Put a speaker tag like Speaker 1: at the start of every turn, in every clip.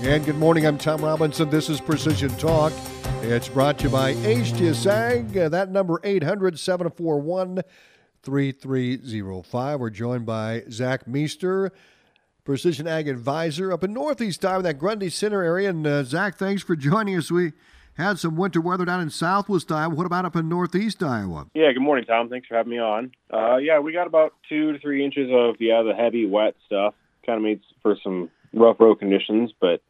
Speaker 1: And good morning. I'm Tom Robinson. This is Precision Talk. It's brought to you by HTS Ag. Uh, that number 800 741 3305. We're joined by Zach Meester, Precision Ag Advisor up in Northeast Iowa, that Grundy Center area. And uh, Zach, thanks for joining us. We had some winter weather down in Southwest Iowa. What about up in Northeast Iowa?
Speaker 2: Yeah, good morning, Tom. Thanks for having me on. Uh, yeah, we got about two to three inches of yeah the heavy wet stuff. Kind of made for some rough road conditions, but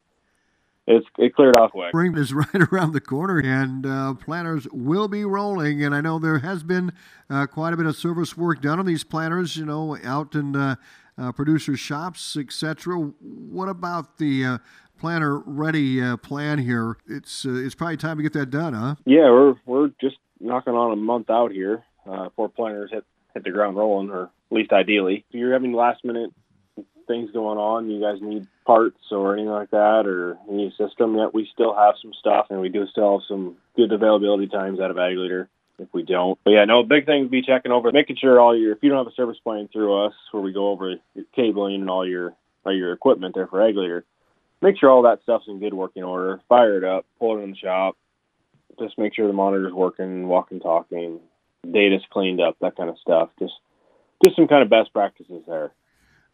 Speaker 2: it's it cleared off quick.
Speaker 1: Spring is right around the corner, and uh, planters will be rolling. And I know there has been uh, quite a bit of service work done on these planters. You know, out in uh, uh producer shops, etc. What about the uh, planter ready uh, plan here? It's it's probably time to get that done, huh?
Speaker 2: Yeah, we're we're just knocking on a month out here for planters hit hit the ground rolling, or at least ideally. If you're having last minute things going on, you guys need parts or anything like that, or any system, yet we still have some stuff, and we do still have some good availability times out of Ag Leader if we don't. But yeah, no, big thing to be checking over, making sure all your, if you don't have a service plan through us, where we go over your cabling and all your all your equipment there for Ag Leader, make sure all that stuff's in good working order. Fire it up, pull it in the shop, just make sure the monitor's working, walking, talking, data's cleaned up, that kind of stuff. Just just some kind of best practices there.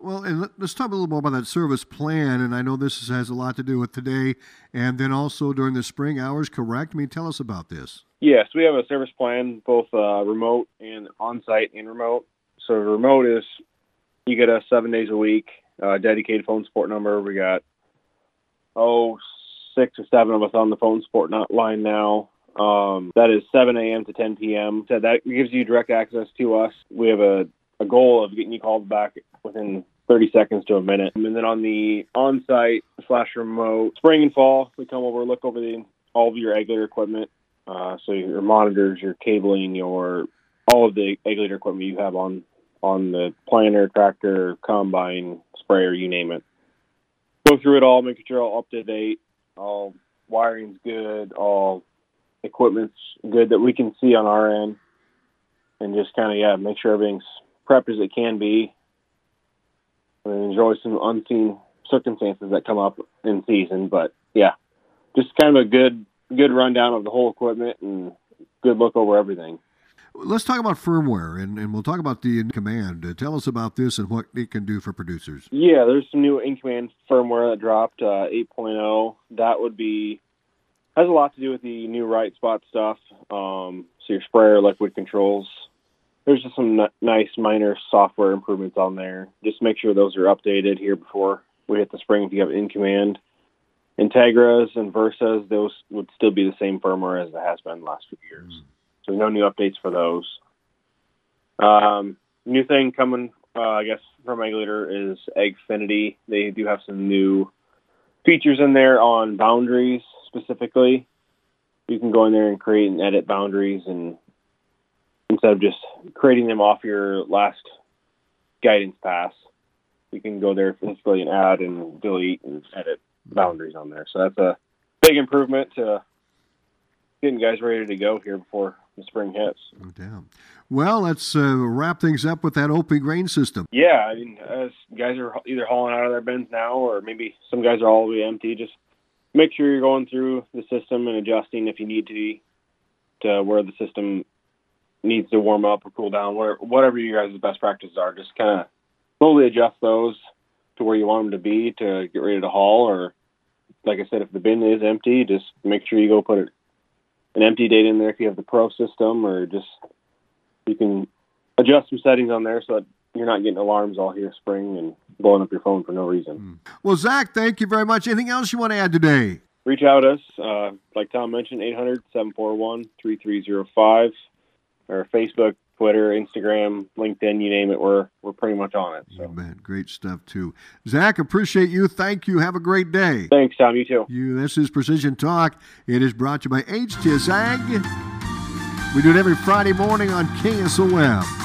Speaker 1: Well, and let's talk a little more about that service plan. And I know this has a lot to do with today and then also during the spring hours, correct? I mean, tell us about this.
Speaker 2: Yes, we have a service plan, both uh, remote and on site and remote. So, remote is you get us seven days a week, uh, dedicated phone support number. We got, oh, six or seven of us on the phone support line now. Um, that is 7 a.m. to 10 p.m. So that gives you direct access to us. We have a, a goal of getting you called back within 30 seconds to a minute. And then on the on-site slash remote, spring and fall, we come over, look over the all of your Leader equipment. Uh, so your monitors, your cabling, your all of the Leader equipment you have on on the planter, tractor, combine, sprayer, you name it. Go through it all, make sure all up to date, all wiring's good, all equipment's good that we can see on our end, and just kind of yeah, make sure everything's prepped as it can be, and there's always some unseen circumstances that come up in season. But yeah, just kind of a good good rundown of the whole equipment and good look over everything.
Speaker 1: Let's talk about firmware, and, and we'll talk about the InCommand. Uh, tell us about this and what it can do for producers.
Speaker 2: Yeah, there's some new InCommand firmware that dropped, uh, 8.0. That would be has a lot to do with the new right spot stuff. Um, so your sprayer liquid controls there's just some n- nice minor software improvements on there. Just make sure those are updated here before we hit the spring. If you have InCommand, Integras and Versas, those would still be the same firmware as it has been the last few years. Mm. So no new updates for those. Um, new thing coming, uh, I guess, from Ag Leader is AgFiniti. They do have some new features in there on boundaries specifically. You can go in there and create and edit boundaries and instead of just creating them off your last guidance pass, you can go there physically and add and delete and edit boundaries on there. So that's a big improvement to getting guys ready to go here before the spring hits.
Speaker 1: Oh, damn. Well, let's uh, wrap things up with that OP grain system.
Speaker 2: Yeah, I mean, as guys are either hauling out of their bins now, or maybe some guys are all the way empty. Just make sure you're going through the system and adjusting if you need to, to where the system needs to warm up or cool down, whatever, whatever you guys' best practices are, just kind of slowly adjust those to where you want them to be to get ready to haul. Or, like I said, if the bin is empty, just make sure you go put an empty date in there if you have the pro system, or just you can adjust some settings on there so that you're not getting alarms all here spring and blowing up your phone for no reason. Hmm.
Speaker 1: Well, Zach, thank you very much. Anything else you want to add today?
Speaker 2: Reach out to us, uh, like Tom mentioned, 800 741 3305 or Facebook, Twitter, Instagram, LinkedIn, you name it, we're we're pretty much on it. So.
Speaker 1: Man, great stuff too. Zach, appreciate you. Thank you. Have a great day.
Speaker 2: Thanks, Tom. You too.
Speaker 1: You. This is Precision Talk. It is brought to you by HTS Ag. We do it every Friday morning on KSOM.